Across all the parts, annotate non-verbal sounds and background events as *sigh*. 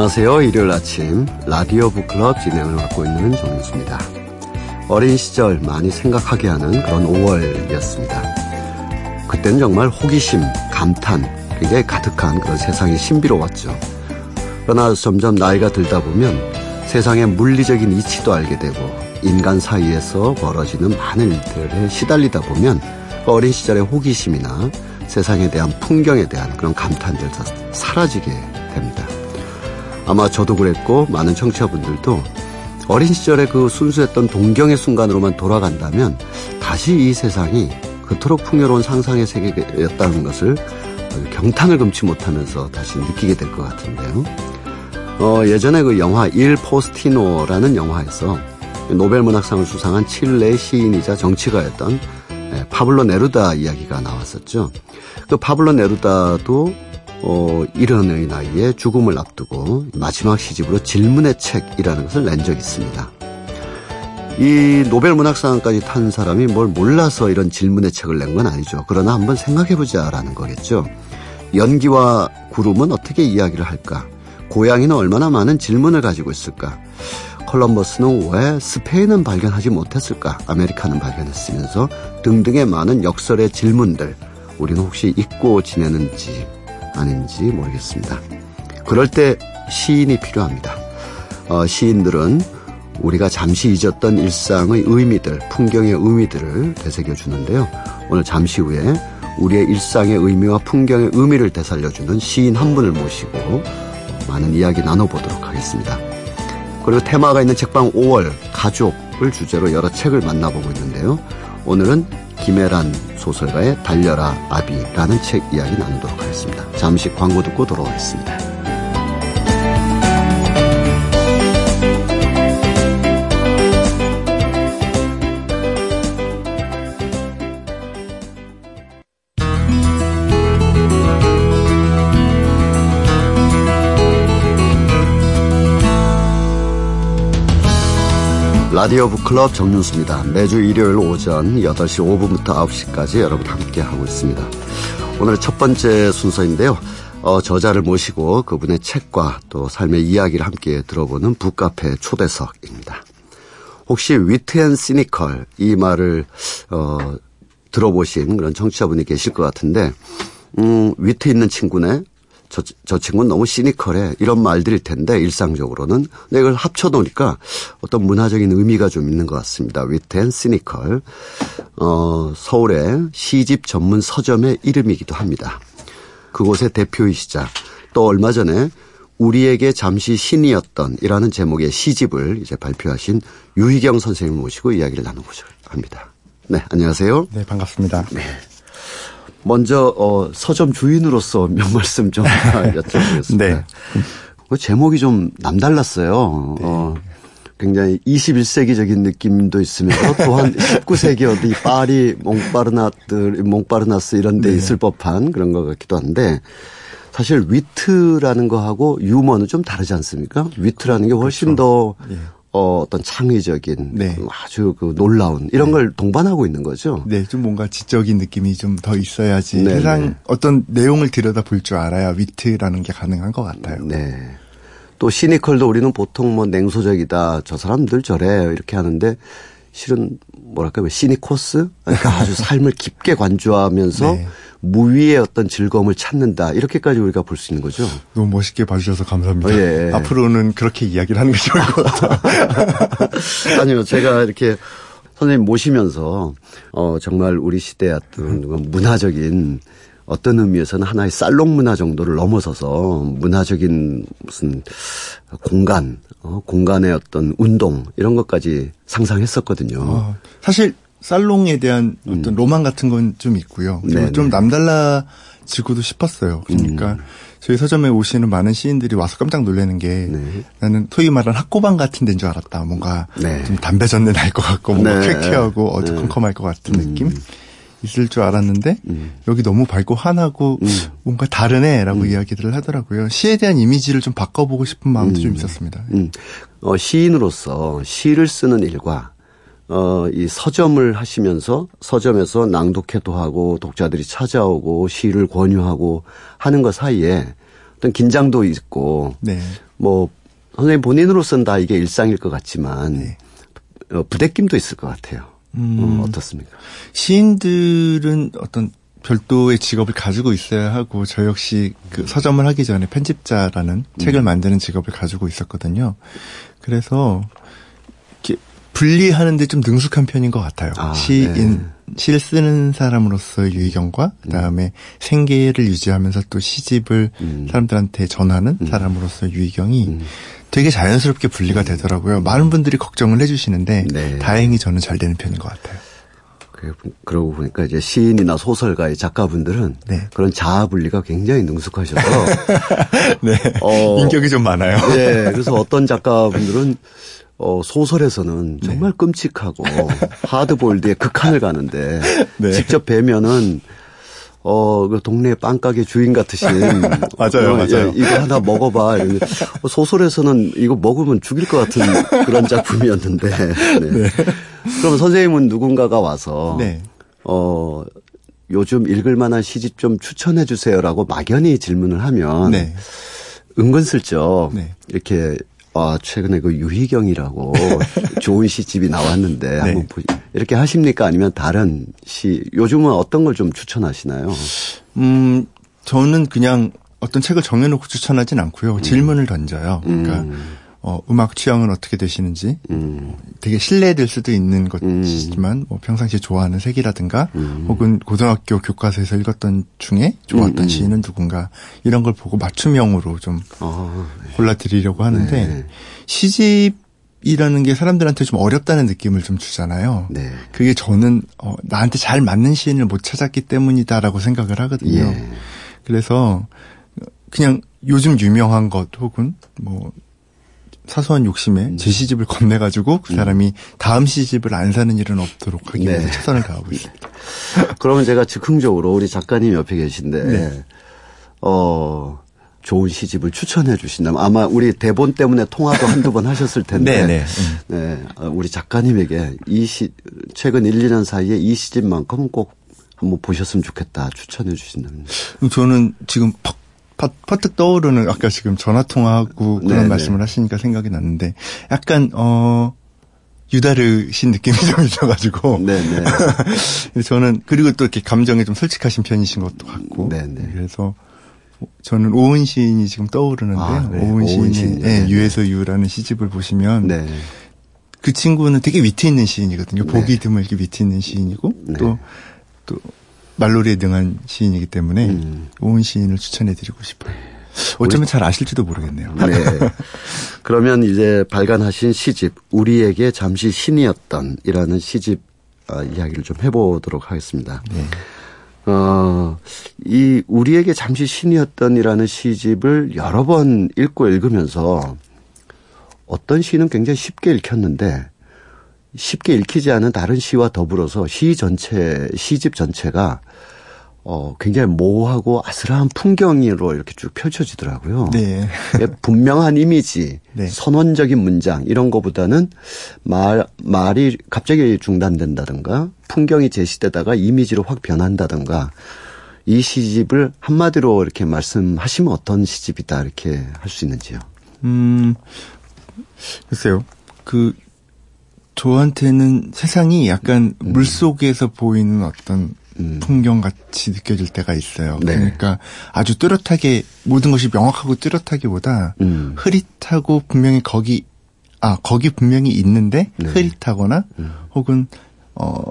안녕하세요. 일요일 아침 라디오 북클럽 진행을 맡고 있는 정윤수입니다. 어린 시절 많이 생각하게 하는 그런 5월이었습니다. 그때는 정말 호기심, 감탄, 굉장히 가득한 그런 세상이 신비로웠죠. 그러나 점점 나이가 들다 보면 세상의 물리적인 이치도 알게 되고 인간 사이에서 벌어지는 많은 일들에 시달리다 보면 그 어린 시절의 호기심이나 세상에 대한 풍경에 대한 그런 감탄들 다 사라지게. 아마 저도 그랬고 많은 청취자분들도 어린 시절의 그 순수했던 동경의 순간으로만 돌아간다면 다시 이 세상이 그토록 풍요로운 상상의 세계였다는 것을 경탄을 금치 못하면서 다시 느끼게 될 것 같은데요. 어, 예전에 그 영화 일 포스티노라는 영화에서 노벨 문학상을 수상한 칠레 시인이자 정치가였던 예, 파블로 네루다 이야기가 나왔었죠. 그 파블로 네루다도 어, 이른의 나이에 죽음을 앞두고 마지막 시집으로 질문의 책이라는 것을 낸 적이 있습니다. 이 노벨 문학상까지 탄 사람이 뭘 몰라서 이런 질문의 책을 낸 건 아니죠. 그러나 한번 생각해보자라는 거겠죠. 연기와 구름은 어떻게 이야기를 할까? 고양이는 얼마나 많은 질문을 가지고 있을까? 콜럼버스는 왜 스페인은 발견하지 못했을까? 아메리카는 발견했으면서 등등의 많은 역설의 질문들 우리는 혹시 잊고 지내는지 아닌지 모르겠습니다. 그럴 때 시인이 필요합니다. 어, 시인들은 우리가 잠시 잊었던 일상의 의미들, 풍경의 의미들을 되새겨 주는데요. 오늘 잠시 후에 우리의 일상의 의미와 풍경의 의미를 되살려주는 시인 한 분을 모시고 많은 이야기 나눠보도록 하겠습니다. 그리고 테마가 있는 책방 5월 가족을 주제로 여러 책을 만나보고 있는데요. 오늘은 김혜란 소설가의 달려라 아비라는 책 이야기 나누도록 하겠습니다. 잠시 광고 듣고 돌아오겠습니다. 라디오 북클럽 정윤수입니다. 매주 일요일 오전 8시 5분부터 9시까지 여러분 함께 하고 있습니다. 오늘 첫 번째 순서인데요. 어, 저자를 모시고 그분의 책과 또 삶의 이야기를 함께 들어보는 북카페 초대석입니다. 혹시 위트 앤 시니컬 이 말을 어, 들어보신 그런 청취자분이 계실 것 같은데 음, 위트 있는 친구네 저, 저 친구는 너무 시니컬해. 이런 말들일 텐데, 일상적으로는. 근데 이걸 합쳐놓으니까 어떤 문화적인 의미가 좀 있는 것 같습니다. 위트앤 시니컬. 어, 서울의 시집 전문 서점의 이름이기도 합니다. 그곳의 대표이시자 또 얼마 전에 우리에게 잠시 신이었던 이라는 제목의 시집을 이제 발표하신 유희경 선생님 모시고 이야기를 나눠보자 합니다. 네, 안녕하세요. 네, 반갑습니다. 네. 먼저 어, 서점 주인으로서 *laughs* 몇 말씀 좀 여쭤보겠습니다. 네. 그 제목이 좀 남달랐어요. 네. 어, 굉장히 21세기적인 느낌도 있으면서 또한 *laughs* 19세기 어디 파리, 몽파르나스, 몽파르나스 이런 데 네. 있을 법한 그런 것 같기도 한데 사실 위트라는 거하고 유머는 좀 다르지 않습니까? 위트라는 게 훨씬 그렇죠. 더 예. 어, 어떤 창의적인 네. 아주 그 놀라운 이런 네. 걸 동반하고 있는 거죠. 네, 좀 뭔가 지적인 느낌이 좀 더 있어야지 네, 세상 네. 어떤 내용을 들여다 볼 줄 알아야 위트라는 게 가능한 것 같아요. 네. 또 시니컬도 우리는 보통 뭐 냉소적이다 저 사람들 저래 이렇게 하는데 실은 뭐랄까 시니코스 그러니까 아주 *laughs* 삶을 깊게 관조하면서 네. 무위의 어떤 즐거움을 찾는다 이렇게까지 우리가 볼 수 있는 거죠. 너무 멋있게 봐주셔서 감사합니다. 어, 예. 앞으로는 그렇게 이야기를 하는 게 좋을 것 같아요. *laughs* 아니요, 제가 이렇게 선생님 모시면서 어 정말 우리 시대의 어떤 문화적인 어떤 의미에서는 하나의 살롱 문화 정도를 넘어서서 문화적인 무슨 공간, 어, 공간의 어떤 운동 이런 것까지 상상했었거든요. 어, 사실 살롱에 대한 어떤 음. 로망 같은 건 좀 있고요. 그리고 좀 남달라지고도 싶었어요. 그러니까 음. 저희 서점에 오시는 많은 시인들이 와서 깜짝 놀라는 게 네. 나는 소위 말하는 학고방 같은 데인 줄 알았다. 뭔가 네. 좀 담배 전내 날 것 같고 뭔가 네. 쾌쾌하고 어두컴컴할 것 같은 음. 느낌 있을 줄 알았는데 음. 여기 너무 밝고 환하고 음. 뭔가 다르네라고 음. 이야기들을 하더라고요. 시에 대한 이미지를 좀 바꿔보고 싶은 마음도 좀 있었습니다. 어, 시인으로서 시를 쓰는 일과 어, 이 서점을 하시면서 서점에서 낭독회도 하고 독자들이 찾아오고 시를 권유하고 하는 것 사이에 어떤 긴장도 있고 네. 뭐 선생님 본인으로서는 다 이게 일상일 것 같지만 네. 어, 부대낌도 있을 것 같아요. 음. 어, 어떻습니까? 시인들은 어떤 별도의 직업을 가지고 있어야 하고 저 역시 그 서점을 하기 전에 편집자라는 음. 책을 만드는 직업을 가지고 있었거든요. 그래서 이렇게 분리하는데 좀 능숙한 편인 것 같아요. 아, 시인 네. 시를 쓰는 사람으로서의 유희경과 그다음에 음. 생계를 유지하면서 또 시집을 음. 사람들한테 전하는 음. 사람으로서의 유희경이 음. 되게 자연스럽게 분리가 되더라고요. 많은 분들이 걱정을 해주시는데 네. 다행히 저는 잘 되는 편인 것 같아요. 그러고 보니까 이제 시인이나 소설가의 작가분들은 네. 그런 자아 분리가 굉장히 능숙하셔서 *laughs* 네. 어, 인격이 좀 많아요. 네, 그래서 어떤 작가분들은 어, 소설에서는 정말 네. 끔찍하고 하드볼드의 극한을 가는데 네. 직접 뵈면은 어, 그 동네 빵가게 주인 같으신. *laughs* 맞아요, 어, 맞아요. 예, 이거 하나 먹어봐. 어, 소설에서는 이거 먹으면 죽일 것 같은 그런 작품이었는데. *laughs* 네. 네. 그럼 선생님은 누군가가 와서. 네. 어, 요즘 읽을 만한 시집 좀 추천해 주세요라고 막연히 질문을 하면. 네. 은근슬쩍. 네. 이렇게 아, 최근에 그 유희경이라고 *laughs* 좋은 시집이 나왔는데 네. 한번 보 이렇게 하십니까? 아니면 다른 시 요즘은 어떤 걸 좀 추천하시나요? 음, 저는 그냥 어떤 책을 정해놓고 추천하진 않고요. 음. 질문을 던져요. 그러니까 음. 어, 음악 취향은 어떻게 되시는지 음. 되게 신뢰될 수도 있는 것이지만 음. 뭐 평상시에 좋아하는 색이라든가 음. 혹은 고등학교 교과서에서 읽었던 중에 좋았던 음, 음. 시인은 누군가 이런 걸 보고 맞춤형으로 좀 아, 네. 골라드리려고 하는데 네. 시집이라는 게 사람들한테 좀 어렵다는 느낌을 좀 주잖아요. 네. 그게 저는 어, 나한테 잘 맞는 시인을 못 찾았기 때문이다라고 생각을 하거든요. 예. 그래서 그냥 요즘 유명한 것 혹은 뭐 사소한 욕심에 음. 제 시집을 건네가지고 그 사람이 음. 다음 시집을 안 사는 일은 없도록 하기 위해서 네. 최선을 다하고 있습니다. *laughs* 그러면 제가 즉흥적으로 우리 작가님 옆에 계신데, 네. 어, 좋은 시집을 추천해 주신다면 아마 우리 대본 때문에 통화도 한두 번 하셨을 *laughs* 텐데, 네, 네. 음. 네, 어, 우리 작가님에게 이 시, 최근 1, 2년 사이에 이 시집만큼 꼭 한번 보셨으면 좋겠다 추천해 주신다면. 저는 지금 퍽 퍼뜩 떠오르는 아까 지금 전화 통화하고 그런 네네. 말씀을 하시니까 생각이 났는데 약간 어 유다르 신 느낌이 *laughs* 좀 있어가지고. *laughs* 네네. 저는 그리고 또 이렇게 감정에 좀 솔직하신 편이신 것도 같고. 네네. 그래서 저는 오은 시인이 지금 떠오르는데 아, 네. 오은 시인의 네, 유에서 유라는 시집을 보시면 네. 그 친구는 되게 위트 있는 시인이거든요. 네. 보기 드물게 위트 있는 시인이고 또또 네. 말놀이에 능한 시인이기 때문에 음. 오은 시인을 추천해드리고 싶어요. 어쩌면 잘 아실지도 모르겠네요. 네. *laughs* 그러면 이제 발간하신 시집 우리에게 잠시 신이었던이라는 시집 어, 이야기를 좀 해보도록 하겠습니다. 네. 어, 이 우리에게 잠시 신이었던이라는 시집을 여러 번 읽고 읽으면서 어떤 시는 굉장히 쉽게 읽혔는데 쉽게 읽히지 않은 다른 시와 더불어서 시 전체, 시집 전체가 어, 굉장히 모호하고 아슬한 풍경으로 이렇게 쭉 펼쳐지더라고요. 네. 예, 분명한 이미지, *laughs* 네. 선언적인 문장, 이런 거보다는 말, 말이 갑자기 중단된다든가, 풍경이 제시되다가 이미지로 확 변한다든가, 이 시집을 한마디로 이렇게 말씀하시면 어떤 시집이다, 이렇게 할 수 있는지요? 음, 글쎄요. 그, 저한테는 세상이 약간 음. 물 속에서 보이는 어떤 음. 풍경 같이 느껴질 때가 있어요. 네. 그러니까 아주 뚜렷하게 모든 것이 명확하고 뚜렷하기보다 음. 흐릿하고 분명히 거기 아 거기 분명히 있는데 네. 흐릿하거나 음. 혹은 어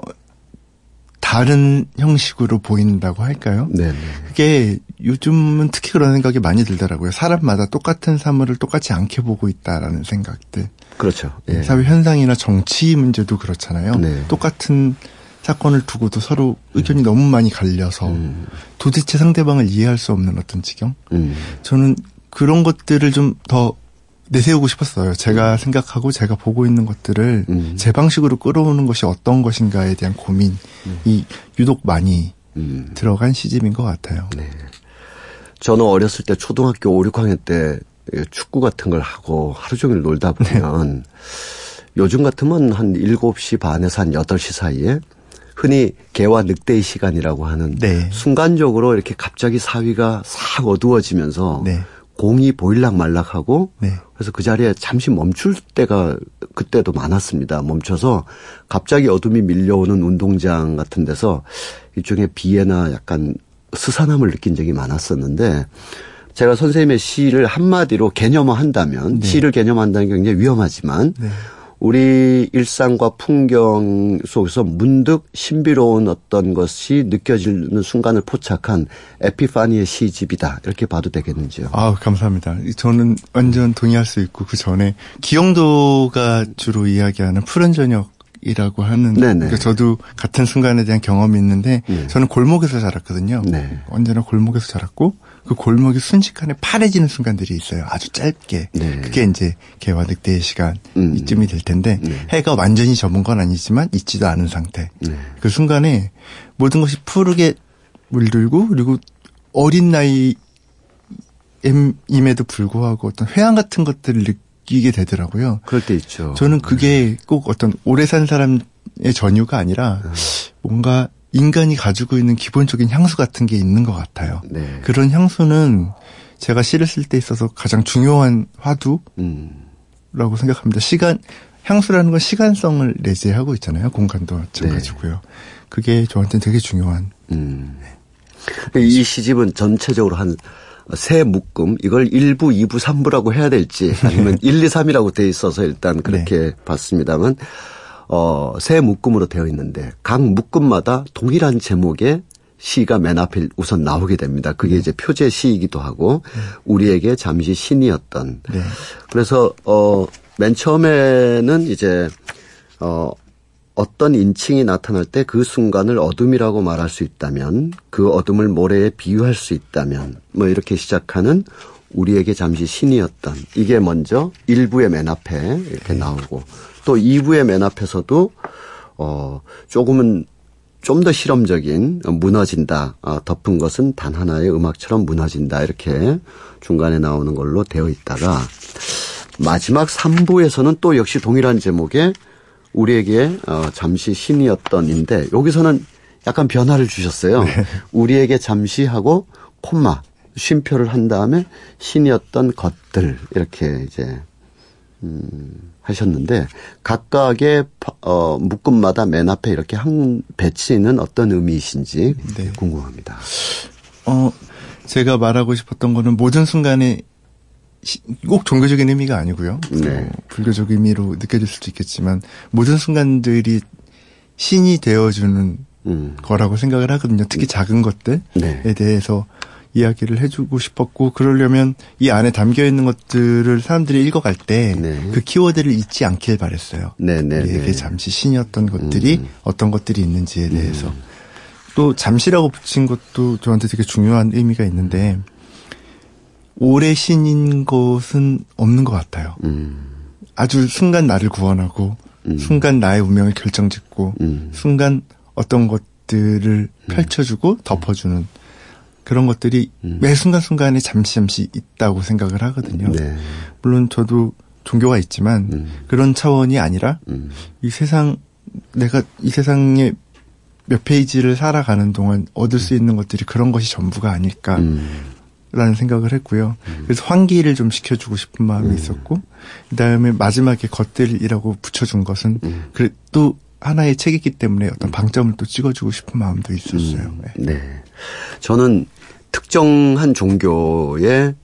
다른 형식으로 보인다고 할까요? 네, 네. 그게 요즘은 특히 그런 생각이 많이 들더라고요. 사람마다 똑같은 사물을 똑같이 않게 보고 있다라는 생각들. 그렇죠. 예. 사회 현상이나 정치 문제도 그렇잖아요. 네. 똑같은 사건을 두고도 서로 의견이 음. 너무 많이 갈려서 음. 도대체 상대방을 이해할 수 없는 어떤 지경? 음. 저는 그런 것들을 좀 더 내세우고 싶었어요. 제가 음. 생각하고 제가 보고 있는 것들을 음. 제 방식으로 끌어오는 것이 어떤 것인가에 대한 고민이 음. 유독 많이 들어간 시집인 것 같아요. 네. 저는 어렸을 때 초등학교 5, 6학년 때 축구 같은 걸 하고 하루 종일 놀다 보면 네. 요즘 같으면 한 7시 반에서 한 8시 사이에 흔히 개와 늑대의 시간이라고 하는 네. 순간적으로 이렇게 갑자기 사위가 싹 어두워지면서 네. 공이 보일락 말락하고 네. 그래서 그 자리에 잠시 멈출 때가 그때도 많았습니다. 멈춰서 갑자기 어둠이 밀려오는 운동장 같은 데서 일종의 비애나 약간 스산함을 느낀 적이 많았었는데 제가 선생님의 시를 한마디로 개념화한다면 네. 시를 개념한다는 게 굉장히 위험하지만 네. 우리 일상과 풍경 속에서 문득 신비로운 어떤 것이 느껴지는 순간을 포착한 에피파니의 시집이다. 이렇게 봐도 되겠는지요? 아, 감사합니다. 저는 완전 동의할 수 있고 그 전에 기영도가 주로 이야기하는 푸른 저녁 이라고 하는 그러니까 저도 같은 순간에 대한 경험이 있는데 네. 저는 골목에서 자랐거든요. 네. 언제나 골목에서 자랐고 그 골목이 순식간에 파래지는 순간들이 있어요. 아주 짧게. 네. 그게 이제 개화 늑대의 시간 음. 이쯤이 될 텐데 네. 해가 완전히 접은 건 아니지만 있지도 않은 상태. 네. 그 순간에 모든 것이 푸르게 물들고 그리고 어린 나이임에도 불구하고 어떤 회한 같은 것들을 느끼게 되더라고요. 그럴 때 있죠. 저는 그게 꼭 어떤 오래 산 사람의 전유가 아니라 음. 뭔가 인간이 가지고 있는 기본적인 향수 같은 게 있는 것 같아요. 네. 그런 향수는 제가 시를 쓸 때 있어서 가장 중요한 화두라고 음. 생각합니다. 시간 향수라는 건 시간성을 내재하고 있잖아요. 공간도 마찬가지고요. 네. 그게 저한테는 되게 중요한. 음. 네. 이 시집은 전체적으로 한 세 묶음 이걸 1부, 2부, 3부라고 해야 될지 *laughs* 아니면 1, 2, 3이라고 돼 있어서 일단 그렇게 네. 봤습니다만 어, 세 묶음으로 되어 있는데 각 묶음마다 동일한 제목의 시가 맨 앞에 우선 나오게 됩니다. 그게 네. 이제 표제 시이기도 하고 네. 우리에게 잠시 신이었던. 네. 그래서 어, 맨 처음에는 이제 어, 어떤 인칭이 나타날 때 그 순간을 어둠이라고 말할 수 있다면 그 어둠을 모래에 비유할 수 있다면 뭐 이렇게 시작하는 우리에게 잠시 신이었던 이게 먼저 일부의 맨 앞에 이렇게 네. 나오고 또 2부의 맨 앞에서도 어 조금은 좀 더 실험적인 무너진다. 어, 덮은 것은 단 하나의 음악처럼 무너진다. 이렇게 중간에 나오는 걸로 되어 있다가 마지막 3부에서는 또 역시 동일한 제목의 우리에게 어, 잠시 신이었던인데 여기서는 약간 변화를 주셨어요. 네. 우리에게 잠시 하고 콤마 쉼표를 한 다음에 신이었던 것들 이렇게 이제 음, 하셨는데 각각의 어, 묶음마다 맨 앞에 이렇게 한 배치는 어떤 의미이신지 네. 궁금합니다. 어, 제가 말하고 싶었던 거는 모든 순간에 꼭 종교적인 의미가 아니고요. 네. 어, 불교적 의미로 느껴질 수도 있겠지만 모든 순간들이 신이 되어주는 음. 거라고 생각을 하거든요. 특히 작은 것들에 네. 대해서 이야기를 해주고 싶었고 그러려면 이 안에 담겨 있는 것들을 사람들이 읽어갈 때그 네. 그 키워드를 잊지 않길 바랬어요. 네, 네, 우리에게 네. 잠시 신이었던 것들이 음. 어떤 것들이 있는지에 대해서 음. 또 잠시라고 붙인 것도 저한테 되게 중요한 의미가 있는데 오래 신인 것은 없는 것 같아요. 음. 아주 순간 나를 구원하고 음. 순간 나의 운명을 결정짓고 음. 순간 어떤 것들을 음. 펼쳐주고 덮어주는 그런 것들이 음. 매 순간순간에 잠시 잠시 있다고 생각을 하거든요. 네. 물론 저도 종교가 있지만 음. 그런 차원이 아니라 음. 이 세상 내가 이 세상에 몇 페이지를 살아가는 동안 얻을 수 있는 것들이 그런 것이 전부가 아닐까 라는 음. 생각을 했고요. 음. 그래서 환기를 좀 시켜주고 싶은 마음이 음. 있었고 그 다음에 마지막에 겉들이라고 붙여준 것은 그래 또 하나의 책이기 때문에 어떤 방점을 또 찍어주고 싶은 마음도 있었어요. 네. 네. 저는 특정한 종교의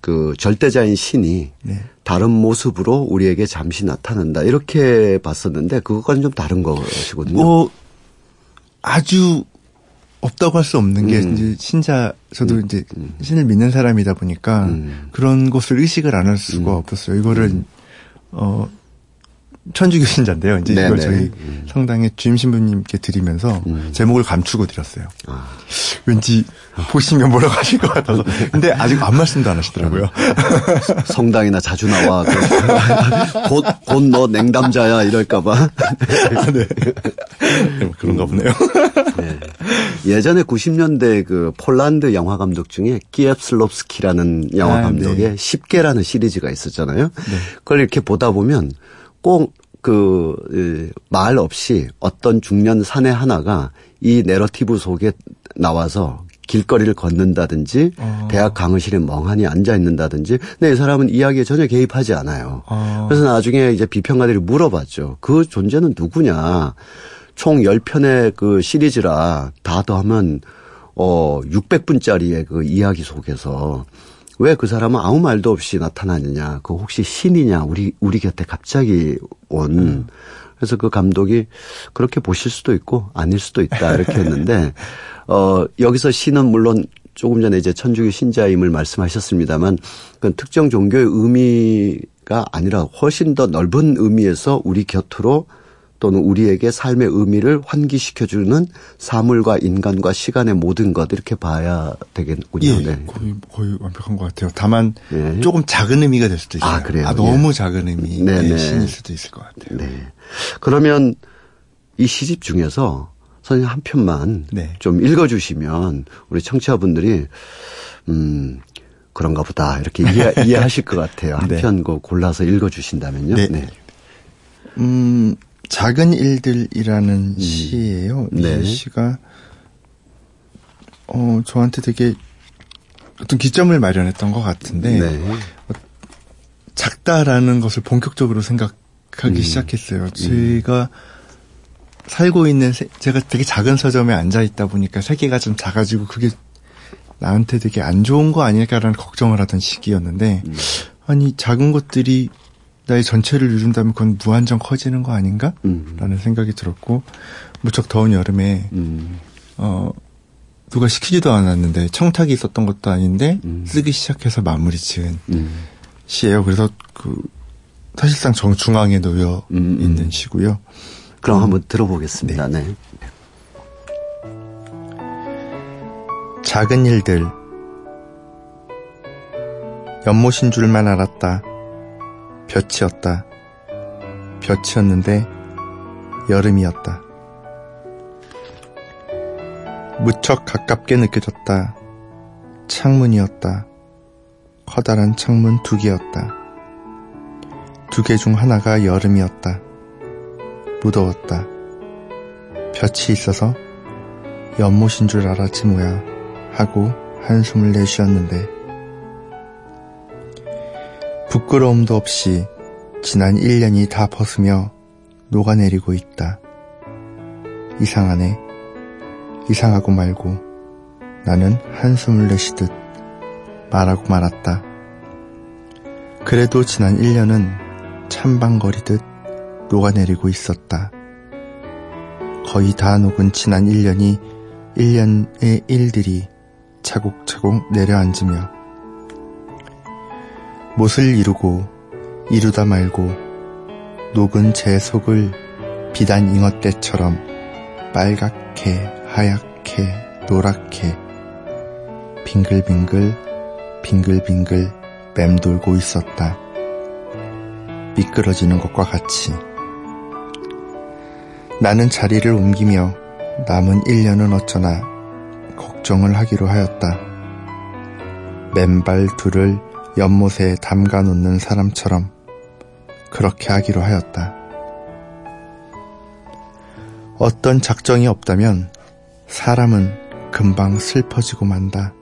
그 절대자인 신이 네. 다른 모습으로 우리에게 잠시 나타난다 이렇게 봤었는데 그것과는 좀 다른 것이거든요. 뭐 아주 없다고 할 수 없는 게 음. 이제 신자 저도 음. 이제 음. 신을 믿는 사람이다 보니까 음. 그런 것을 의식을 안 할 수가 음. 없었어요. 이거를 음. 어 천주교 신자인데요. 이제 네네. 이걸 저희 음. 성당에 주임 신부님께 드리면서 음. 제목을 감추고 드렸어요. 아. 왠지 보시면 뭐라고 하실 것 같아서. 근데 아직 아무 말씀도 안 하시더라고요. 성당이나 자주 나와. 곧, 곧 너 냉담자야 이럴까봐. 아, 네. 네. 그런가 보네요. 네. 예전에 90년대 그 폴란드 영화 감독 중에 키앱슬롭스키라는 영화 아, 감독의 네. 10개라는 시리즈가 있었잖아요. 네. 그걸 이렇게 보다 보면 꼭 그 말 없이 어떤 중년 사내 하나가 이 내러티브 속에 나와서 길거리를 걷는다든지 어. 대학 강의실에 멍하니 앉아 있는다든지 근데 이 사람은 이야기에 전혀 개입하지 않아요. 어. 그래서 나중에 이제 비평가들이 물어봤죠. 그 존재는 누구냐. 총 10편의 그 시리즈라 다 더하면 어 600분짜리의 그 이야기 속에서 왜 그 사람은 아무 말도 없이 나타나느냐. 그 혹시 신이냐. 우리 우리 곁에 갑자기 온 음. 그래서 그 감독이 그렇게 보실 수도 있고 아닐 수도 있다 이렇게 했는데 *laughs* 어 여기서 신은 물론 조금 전에 이제 천주교 신자임을 말씀하셨습니다만 그 특정 종교의 의미가 아니라 훨씬 더 넓은 의미에서 우리 곁으로 또는 우리에게 삶의 의미를 환기시켜주는 사물과 인간과 시간의 모든 것 이렇게 봐야 되겠군요. 예, 네. 거의, 거의 완벽한 것 같아요. 다만 네. 조금 작은 의미가 될 수도 있어요. 아, 그래요? 아, 너무 예. 작은 의미. 네, 네. 신일 수도 있을 것 같아요. 네. 그러면 이 시집 중에서 선생님 한 편만 네. 좀 읽어주시면 우리 청취자분들이 음 그런가 보다 이렇게 이해, *laughs* 이해하실 것 같아요. 한편 네. 그 골라서 읽어주신다면요. 네. 네. 음 작은 일들이라는 음. 시예요. 네. 이 시가 어 저한테 되게 어떤 기점을 마련했던 것 같은데 네. 작다라는 것을 본격적으로 생각하기 음. 시작했어요. 음. 제가 살고 있는 세, 제가 되게 작은 서점에 앉아 있다 보니까 세계가 좀 작아지고 그게 나한테 되게 안 좋은 거 아닐까라는 걱정을 하던 시기였는데 음. 아니 작은 것들이 나의 전체를 이룬다면 그건 무한정 커지는 거 아닌가? 음. 라는 생각이 들었고, 무척 더운 여름에, 음. 어, 누가 시키지도 않았는데, 청탁이 있었던 것도 아닌데, 음. 쓰기 시작해서 마무리 지은 음. 시예요. 그래서 그, 사실상 정 중앙에 놓여 음, 음. 있는 시고요. 그럼 한번 들어보겠습니다. 네. 네. 작은 일들. 연못인 줄만 알았다. 볕이었다. 볕이었는데 여름이었다. 무척 가깝게 느껴졌다. 창문이었다. 커다란 창문 두 개였다. 두 개 중 하나가 여름이었다. 무더웠다. 볕이 있어서 연못인 줄 알았지 뭐야 하고 한숨을 내쉬었는데 부끄러움도 없이 지난 1년이 다 벗으며 녹아내리고 있다. 이상하네. 이상하고 말고 나는 한숨을 내쉬듯 말하고 말았다. 그래도 지난 1년은 찬방거리듯 녹아내리고 있었다. 거의 다 녹은 지난 1년이 1년의 일들이 차곡차곡 내려앉으며 못을 이루고 이루다 말고 녹은 제 속을 비단 잉어떼처럼 빨갛게 하얗게 노랗게 빙글빙글 빙글빙글 맴돌고 있었다. 미끄러지는 것과 같이 나는 자리를 옮기며 남은 1년은 어쩌나 걱정을 하기로 하였다. 맨발 둘을 연못에 담가 놓는 사람처럼 그렇게 하기로 하였다. 어떤 작정이 없다면 사람은 금방 슬퍼지고 만다.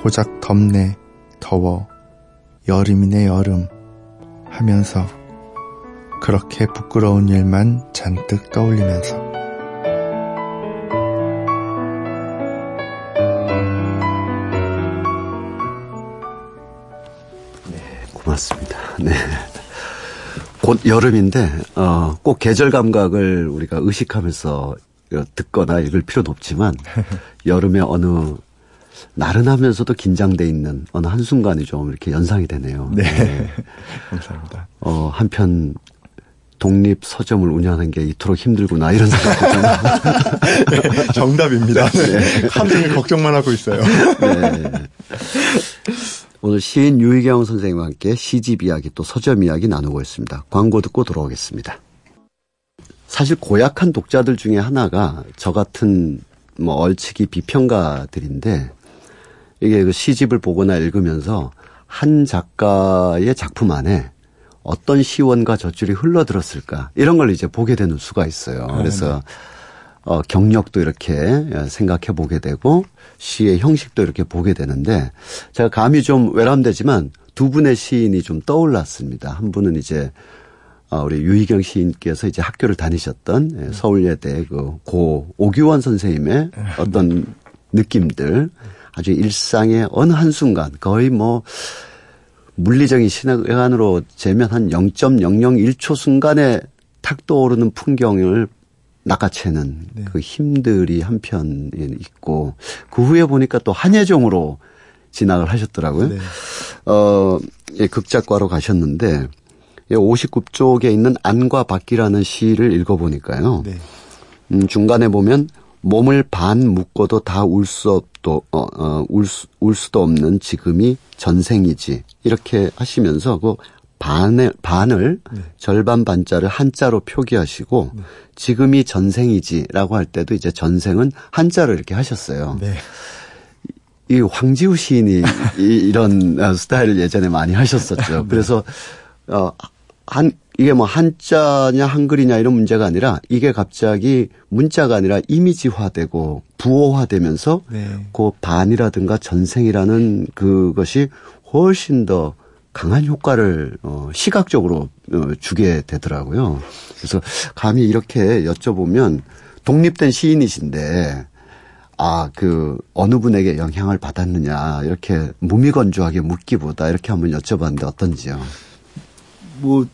고작 덥네, 더워, 여름이네, 여름 하면서 그렇게 부끄러운 일만 잔뜩 떠올리면서 맞습니다. 네. 곧 여름인데 어, 꼭 계절 감각을 우리가 의식하면서 듣거나 읽을 필요는 없지만 *laughs* 여름에 어느 나른하면서도 긴장돼 있는 어느 한 순간이 좀 이렇게 연상이 되네요. 네. 네. *laughs* 감사합니다. 어, 한편 독립 서점을 운영하는 게 이토록 힘들구나 이런 생각도 좀. *laughs* 네, 정답입니다. 네. 하루 종일 걱정만 하고 있어요. 네. 오늘 시인 유희경 선생님과 함께 시집 이야기 또 서점 이야기 나누고 있습니다. 광고 듣고 돌아오겠습니다. 사실 고약한 독자들 중에 하나가 저 같은 뭐 얼치기 비평가들인데 이게 그 시집을 보거나 읽으면서 한 작가의 작품 안에 어떤 시원과 젖줄이 흘러들었을까 이런 걸 이제 보게 되는 수가 있어요. 아, 그래서 네. 어, 경력도 이렇게 생각해 보게 되고 시의 형식도 이렇게 보게 되는데 제가 감이 좀 외람되지만 두 분의 시인이 좀 떠올랐습니다. 한 분은 이제 어, 우리 유희경 시인께서 이제 학교를 다니셨던 예, 서울예대 그 고 오규원 선생님의 어떤 느낌들 아주 일상의 어느 한순간 거의 뭐 물리적인 시간으로 재면 한 0.001초 순간에 탁 떠오르는 풍경을 낚아채는 네. 그 힘들이 한편 있고 그 후에 보니까 또 한예종으로 진학을 하셨더라고요. 네. 어, 예, 극작과로 가셨는데 59쪽에 있는 안과 밖이라는 시를 읽어보니까요. 네. 음, 중간에 보면 몸을 반 묶어도 다 울 수 없도 어, 어, 울, 수, 울 수도 없는 지금이 전생이지 이렇게 하시면서 그 반을 반을 네. 절반 반자를 한자로 표기하시고 네. 지금이 전생이지라고 할 때도 이제 전생은 한자로 이렇게 하셨어요. 네. 이 황지우 시인이 이, 런 *laughs* 스타일을 예전에 많이 하셨었죠. 네. 그래서 어 한 이게 뭐 한자냐 한글이냐 이런 문제가 아니라 이게 갑자기 문자가 아니라 이미지화되고 부호화되면서 네. 그 반이라든가 전생이라는 그것이 훨씬 더 강한 효과를 어 시각적으로 어 주게 되더라고요. 그래서 감히 이렇게 여쭤보면 독립된 시인이신데 아, 그, 어느 분에게 영향을 받았느냐, 이렇게 무미건조하게 묻기보다 이렇게 한번 여쭤봤는데 어떤지요? 뭐,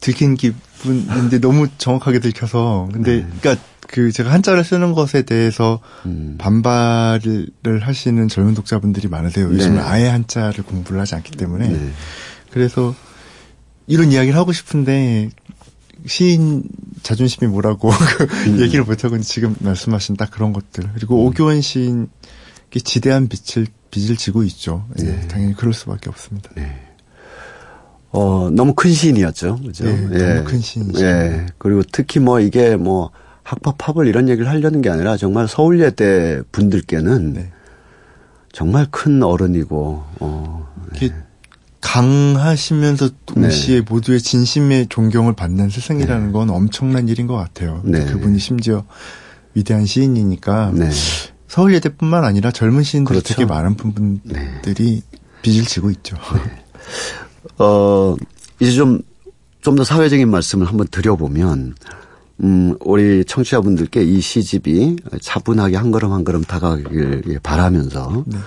들킨 기분인데 너무 정확하게 들켜서, 근데, 네. 그니까 그 제가 한자를 쓰는 것에 대해서 음. 반발을 하시는 젊은 독자분들이 많으세요. 요즘은 네. 아예 한자를 공부를 하지 않기 때문에. 네. 그래서 이런 이야기를 하고 싶은데 시인 자존심이 뭐라고 *laughs* 음. 얘기를 못하고 지금 말씀하신 딱 그런 것들 그리고 음. 오교원 시인이 지대한 빛을 빚을 지고 있죠. 예, 네. 당연히 그럴 수밖에 없습니다. 네. 어 너무 큰 시인이었죠, 그죠? 네, 예. 너무 큰 시인이죠. 예. 그리고 특히 뭐 이게 뭐 학파 팝을 이런 얘기를 하려는 게 아니라 정말 서울예대 분들께는 네. 정말 큰 어른이고 어. 네. 강하시면서 동시에 네. 모두의 진심의 존경을 받는 스승이라는 네. 건 엄청난 일인 것 같아요. 네. 그분이 심지어 위대한 시인이니까 네. 서울예대뿐만 아니라 젊은 시인들 그렇죠. 되게 많은 분들이 빚을 지고 있죠. 네. 어 이제 좀 좀 더 사회적인 말씀을 한번 드려보면 음, 우리 청취자분들께 이 시집이 차분하게 한 걸음 한 걸음 다가가길 바라면서 네.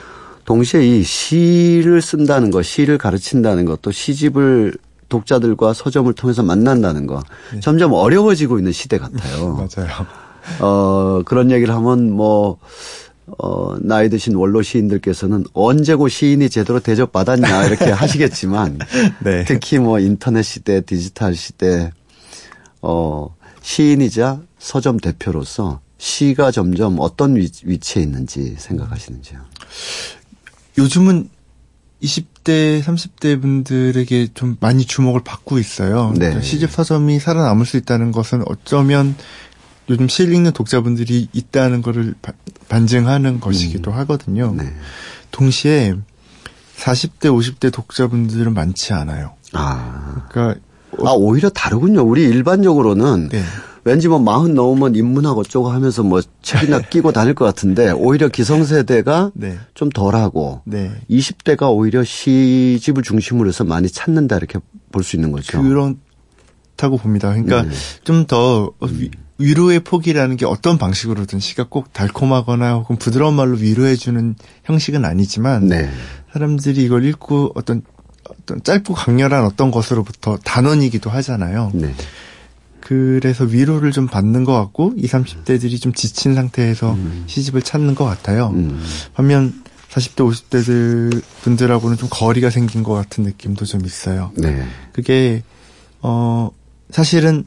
동시에 이 시를 쓴다는 것, 시를 가르친다는 것, 또 시집을 독자들과 서점을 통해서 만난다는 거 네. 점점 어려워지고 있는 시대 같아요. *laughs* 맞아요. 어, 그런 얘기를 하면 뭐, 어, 나이 드신 원로 시인들께서는 언제고 시인이 제대로 대접받았냐 이렇게 *laughs* 하시겠지만 네. 특히 뭐 인터넷 시대, 디지털 시대, 어, 시인이자 서점 대표로서 시가 점점 어떤 위치에 있는지 생각하시는지요? 요즘은 20대, 30대 분들에게 좀 많이 주목을 받고 있어요. 네. 그러니까 시집 서점이 살아남을 수 있다는 것은 어쩌면 요즘 실 읽는 독자분들이 있다는 것을 반증하는 것이기도 음. 하거든요. 네. 동시에 40대, 50대 독자분들은 많지 않아요. 아. 그러니까 아, 오히려 다르군요. 우리 일반적으로는 네. 왠지 뭐 마흔 넘으면 입문하고 어쩌고 하면서 뭐 책이나 끼고 다닐 것 같은데 오히려 기성세대가 네. 좀 덜하고 네. 20대가 오히려 시집을 중심으로 해서 많이 찾는다 이렇게 볼 수 있는 거죠. 그렇다고 봅니다. 그러니까 네. 좀더 위로의 폭이라는 게 어떤 방식으로든 시가 꼭 달콤하거나 혹은 부드러운 말로 위로해주는 형식은 아니지만 네. 사람들이 이걸 읽고 어떤 어떤 짧고 강렬한 어떤 것으로부터 단원이기도 하잖아요. 네. 그래서 위로를 좀 받는 것 같고 20, 30대들이 좀 지친 상태에서 음. 시집을 찾는 것 같아요. 음. 반면 40대, 50대들 분들하고는 좀 거리가 생긴 것 같은 느낌도 좀 있어요. 네. 그게 어 사실은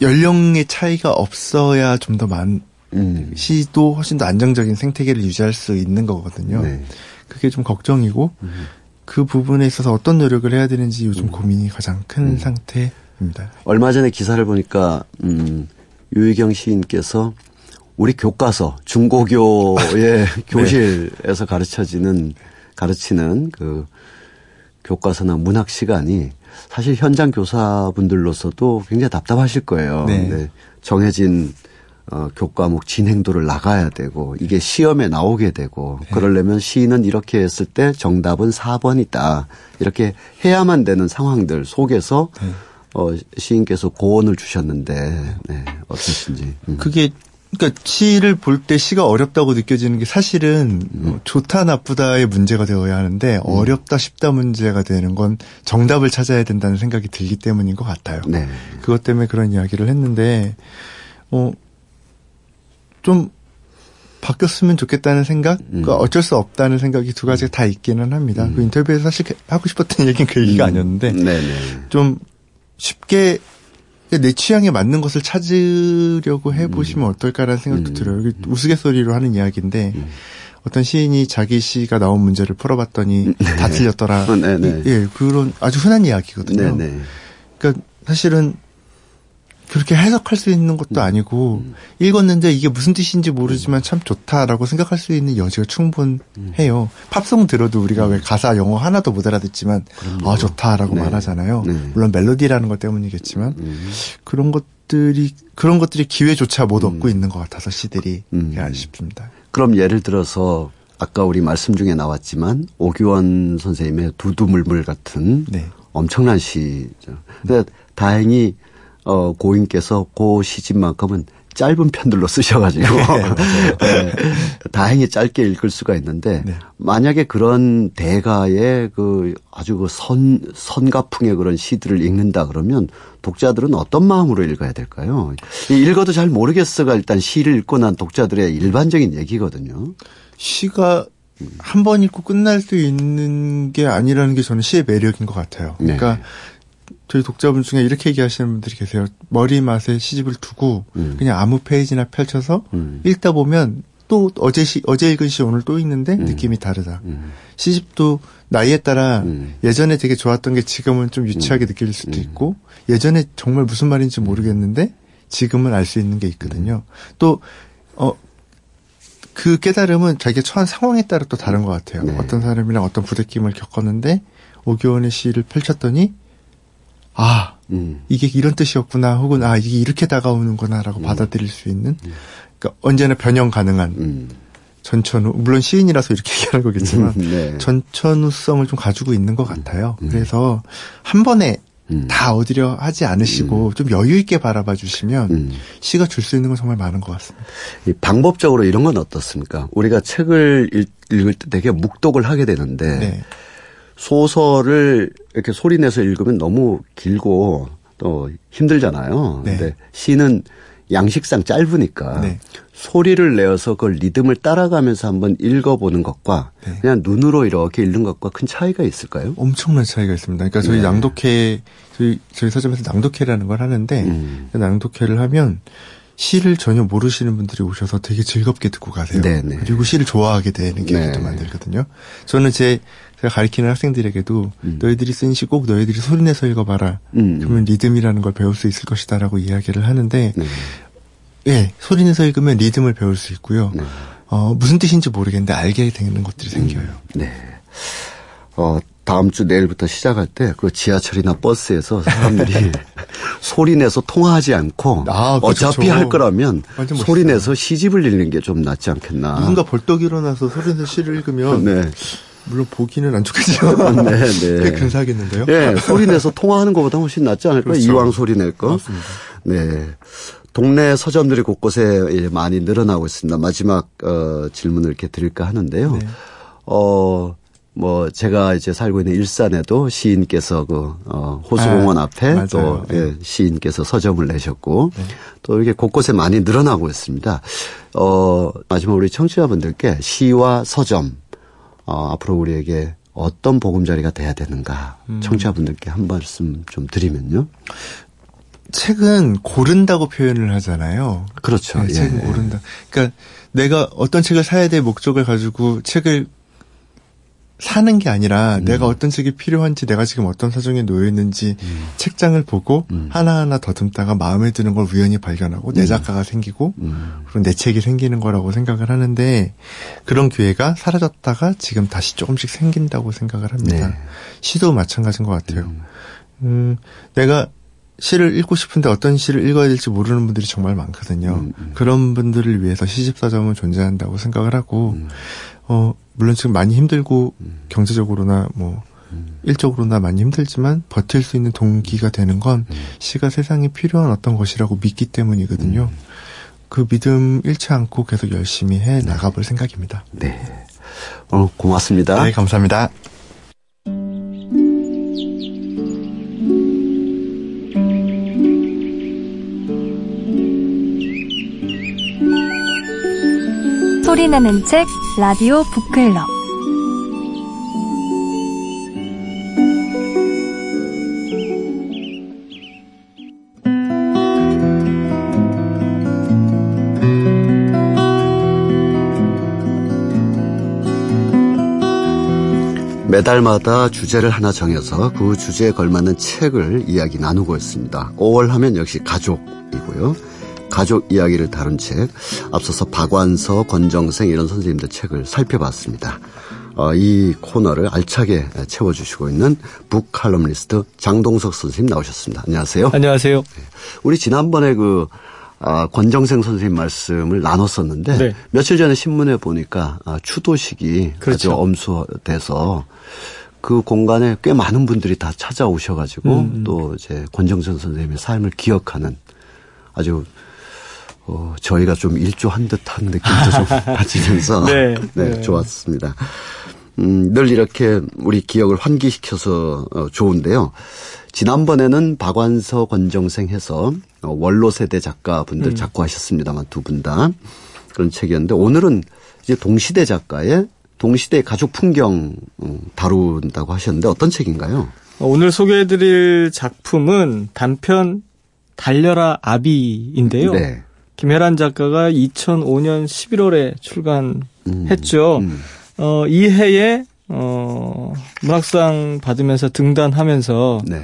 연령의 차이가 없어야 좀 더 많. 음. 시도 훨씬 더 안정적인 생태계를 유지할 수 있는 거거든요. 네. 그게 좀 걱정이고 음. 그 부분에 있어서 어떤 노력을 해야 되는지 요즘 음. 고민이 가장 큰 음. 상태. 입니다. 얼마 전에 기사를 보니까 음, 유희경 시인께서 우리 교과서 중고교의 *laughs* 네. 교실에서 가르쳐지는 가르치는 그 교과서나 문학 시간이 사실 현장 교사분들로서도 굉장히 답답하실 거예요. 네. 정해진 어, 교과목 진행도를 나가야 되고 이게 시험에 나오게 되고 네. 그러려면 시인은 이렇게 했을 때 정답은 4번이다. 이렇게 해야만 되는 상황들 속에서 네. 어, 시인께서 고언을 주셨는데 네, 어떠신지. 음. 그게 그러니까 시를 볼 때 시가 어렵다고 느껴지는 게 사실은 음. 뭐 좋다 나쁘다의 문제가 되어야 하는데 음. 어렵다 쉽다 문제가 되는 건 정답을 찾아야 된다는 생각이 들기 때문인 것 같아요. 네. 그것 때문에 그런 이야기를 했는데 어 좀 바뀌었으면 좋겠다는 생각, 음. 그 어쩔 수 없다는 생각이 두 가지가 다 있기는 합니다. 음. 그 인터뷰에서 사실 하고 싶었던 *laughs* 얘기는 그 얘기가 음. 아니었는데 네네. 좀 쉽게 내 취향에 맞는 것을 찾으려고 해보시면 음. 어떨까라는 생각도 음. 들어요. 우스갯소리로 하는 이야기인데 음. 어떤 시인이 자기 시가 나온 문제를 풀어봤더니 네. 다 틀렸더라. 어, 예, 그런 아주 흔한 이야기거든요. 네네. 그러니까 사실은 그렇게 해석할 수 있는 것도 음. 아니고 음. 읽었는데 이게 무슨 뜻인지 모르지만 참 좋다라고 생각할 수 있는 여지가 충분해요. 음. 팝송 들어도 우리가 왜 가사 영어 하나도 못 알아듣지만 그럼요. 아 좋다라고 네. 말하잖아요. 네. 물론 멜로디라는 것 때문이겠지만 음. 그런 것들이 그런 것들이 기회조차 못 얻고 음. 있는 것 같아서 시들이 음. 싶습니다. 그럼 예를 들어서 아까 우리 말씀 중에 나왔지만 오규원 선생님의 두두물물 같은 네. 엄청난 시죠. 근데 다행히 어, 고인께서 고 시집만큼은 짧은 편들로 쓰셔가지고 *laughs* 네, *laughs* 네, 다행히 짧게 읽을 수가 있는데 네. 만약에 그런 대가의 그 아주 그 선 선가풍의 그런 시들을 읽는다 그러면 독자들은 어떤 마음으로 읽어야 될까요? 읽어도 잘 모르겠어가 일단 시를 읽고 난 독자들의 일반적인 얘기거든요. 시가 한 번 읽고 끝날 수 있는 게 아니라는 게 저는 시의 매력인 것 같아요. 그러니까 네. 저희 독자분 중에 이렇게 얘기하시는 분들이 계세요. 머리 맛에 시집을 두고 음. 그냥 아무 페이지나 펼쳐서 음. 읽다 보면 또 어제 시 어제 읽은 시 오늘 또 읽는데 음. 느낌이 다르다. 음. 시집도 나이에 따라 음. 예전에 되게 좋았던 게 지금은 좀 유치하게 음. 느낄 수도 있고 예전에 정말 무슨 말인지 모르겠는데 지금은 알 수 있는 게 있거든요. 또 어. 그 깨달음은 자기가 처한 상황에 따라 또 다른 것 같아요. 네. 어떤 사람이랑 어떤 부대낌을 겪었는데 오교원의 시를 펼쳤더니 아, 음. 이게 이런 뜻이었구나, 혹은 아, 이게 이렇게 다가오는구나라고 음. 받아들일 수 있는, 그러니까 언제나 변형 가능한 음. 전천후, 물론 시인이라서 이렇게 *laughs* 얘기하는 거겠지만, 네. 전천후성을 좀 가지고 있는 것 같아요. 음. 그래서 한 번에 음. 다 얻으려 하지 않으시고 음. 좀 여유 있게 바라봐 주시면 음. 시가 줄 수 있는 건 정말 많은 것 같습니다. 방법적으로 이런 건 어떻습니까? 우리가 책을 읽, 을 때 되게 묵독을 하게 되는데 네. 소설을 이렇게 소리 내서 읽으면 너무 길고 또 힘들잖아요. 네. 근데 시는 양식상 짧으니까 네. 소리를 내어서 그걸 리듬을 따라가면서 한번 읽어보는 것과 네. 그냥 눈으로 이렇게 읽는 것과 큰 차이가 있을까요? 엄청난 차이가 있습니다. 그러니까 저희 네. 낭독회 저희 저희 서점에서 낭독회라는 걸 하는데 음. 그 낭독회를 하면 시를 전혀 모르시는 분들이 오셔서 되게 즐겁게 듣고 가세요. 네네. 네. 그리고 시를 좋아하게 되는 계기도 네. 만들거든요. 저는 제 제가 가르치는 학생들에게도 음. 너희들이 쓴 시 꼭 너희들이 소리내서 읽어봐라. 음. 그러면 리듬이라는 걸 배울 수 있을 것이다라고 이야기를 하는데, 네. 예, 소리내서 읽으면 리듬을 배울 수 있고요. 네. 어, 무슨 뜻인지 모르겠는데 알게 되는 것들이 생겨요. 음. 네. 어, 다음 주 내일부터 시작할 때 그 지하철이나 버스에서 사람들이 *laughs* 소리 내서 통화하지 않고 아, 그렇죠. 어차피 할 거라면 소리 내서 시집을 읽는 게 좀 낫지 않겠나. 누군가 벌떡 일어나서 소리 내서 시를 읽으면 네. 물론 보기는 안 좋겠지만 *laughs* 네, 네. 꽤 근사하겠는데요. 네, 소리 내서 통화하는 것보다 훨씬 낫지 않을까? 그렇죠. 이왕 소리 낼 거. 맞습니다. 네. 동네 서점들이 곳곳에 많이 늘어나고 있습니다. 마지막 어, 질문을 이렇게 드릴까 하는데요. 네. 어, 뭐 제가 이제 살고 있는 일산에도 시인께서 그 어, 호수공원 아, 앞에 또 네. 예, 시인께서 서점을 내셨고 네. 또 이게 곳곳에 많이 늘어나고 있습니다. 어, 마지막 우리 청취자분들께 시와 서점 어, 앞으로 우리에게 어떤 보금자리가 돼야 되는가 음. 청취자분들께 한 말씀 좀 드리면요. 책은 고른다고 표현을 하잖아요. 그렇죠. 네, 책은 예. 고른다. 그러니까 내가 어떤 책을 사야 될 목적을 가지고 책을 사는 게 아니라 음. 내가 어떤 책이 필요한지 내가 지금 어떤 사정에 놓여 있는지 음. 책장을 보고 음. 하나하나 더듬다가 마음에 드는 걸 우연히 발견하고 내 음. 작가가 생기고 음. 그리고 내 책이 생기는 거라고 생각을 하는데 그런 기회가 사라졌다가 지금 다시 조금씩 생긴다고 생각을 합니다. 네. 시도 마찬가지인 것 같아요. 음, 음 내가 시를 읽고 싶은데 어떤 시를 읽어야 될지 모르는 분들이 정말 많거든요. 음, 음. 그런 분들을 위해서 시집사점은 존재한다고 생각을 하고, 음. 어, 물론 지금 많이 힘들고, 음. 경제적으로나 뭐, 음. 일적으로나 많이 힘들지만 버틸 수 있는 동기가 되는 건 음. 시가 세상에 필요한 어떤 것이라고 믿기 때문이거든요. 그 믿음 잃지 않고 계속 열심히 해 나가볼 생각입니다. 네. 어, 고맙습니다. 네, 감사합니다. 소리나는 책 라디오 북클럽 매달마다 주제를 하나 정해서 그 주제에 걸맞는 책을 이야기 나누고 있습니다. 5월 하면 역시 가족이고요. 가족 이야기를 다룬 책, 앞서서 박완서, 권정생 이런 선생님들 책을 살펴봤습니다. 어, 이 코너를 알차게 채워주시고 있는 북칼럼리스트 장동석 선생님 나오셨습니다. 안녕하세요. 안녕하세요. 네. 우리 지난번에 그 아, 권정생 선생님 말씀을 나눴었는데 네. 며칠 전에 신문에 보니까 아, 추도식이 그렇죠. 아주 엄수돼서 그 공간에 꽤 많은 분들이 다 찾아오셔가지고 음. 음. 또 이제 권정생 선생님의 삶을 기억하는 아주 어, 저희가 좀 일조한 듯한 느낌도 좀 *laughs* 가지면서 네, 네, 네, 좋았습니다. 음, 늘 이렇게 우리 기억을 환기시켜서 어, 좋은데요. 지난번에는 박완서 권정생 해서 어, 원로 세대 작가분들 음. 작고하셨습니다만 두 분 다 그런 책이었는데 오늘은 이제 동시대 작가의 동시대 가족 풍경 음, 다룬다고 하셨는데 어떤 책인가요? 오늘 소개해드릴 작품은 단편 달려라 아비인데요. 네. 김혜란 작가가 2005년 11월에 출간했죠. 음, 음. 어, 이 해에 어, 문학상 받으면서 등단하면서 네.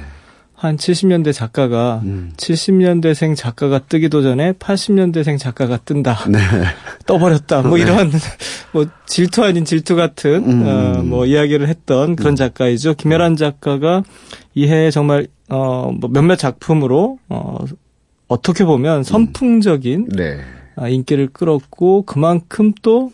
한 70년대 작가가 음. 70년대생 작가가 뜨기도 전에 80년대생 작가가 뜬다. 네. *laughs* 떠버렸다. 뭐 네. 이런 *laughs* 뭐 질투 아닌 질투 같은 음. 어, 뭐 이야기를 했던 그런 음. 작가이죠. 김혜란 작가가 이해 정말 어 뭐 몇몇 작품으로 어 어떻게 보면 음. 선풍적인 네. 아, 인기를 끌었고 그만큼 또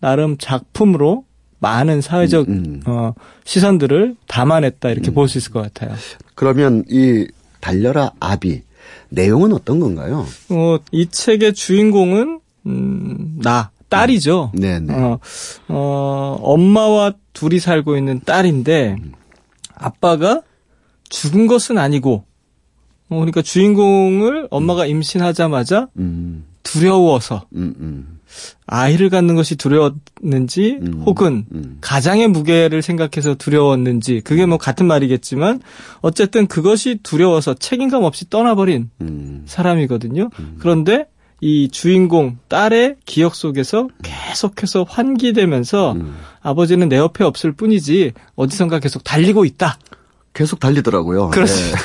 나름 작품으로 많은 사회적 음, 음. 어, 시선들을 담아냈다 이렇게 음. 볼수 있을 것 같아요. 그러면 이 달려라 아비 내용은 어떤 건가요? 어, 이 책의 주인공은 음, 나 딸이죠. 음. 네네. 어, 어, 엄마와 둘이 살고 있는 딸인데 아빠가 죽은 것은 아니고 어, 그러니까 주인공을 엄마가 임신하자마자 음. 두려워서 음, 음. 아이를 갖는 것이 두려웠는지 음. 혹은 음. 가장의 무게를 생각해서 두려웠는지 그게 뭐 같은 말이겠지만 어쨌든 그것이 두려워서 책임감 없이 떠나버린 음. 사람이거든요. 그런데 이 주인공 딸의 기억 속에서 계속해서 환기되면서 아버지는 내 옆에 없을 뿐이지 어디선가 계속 달리고 있다. 계속 달리더라고요. 그렇습니다.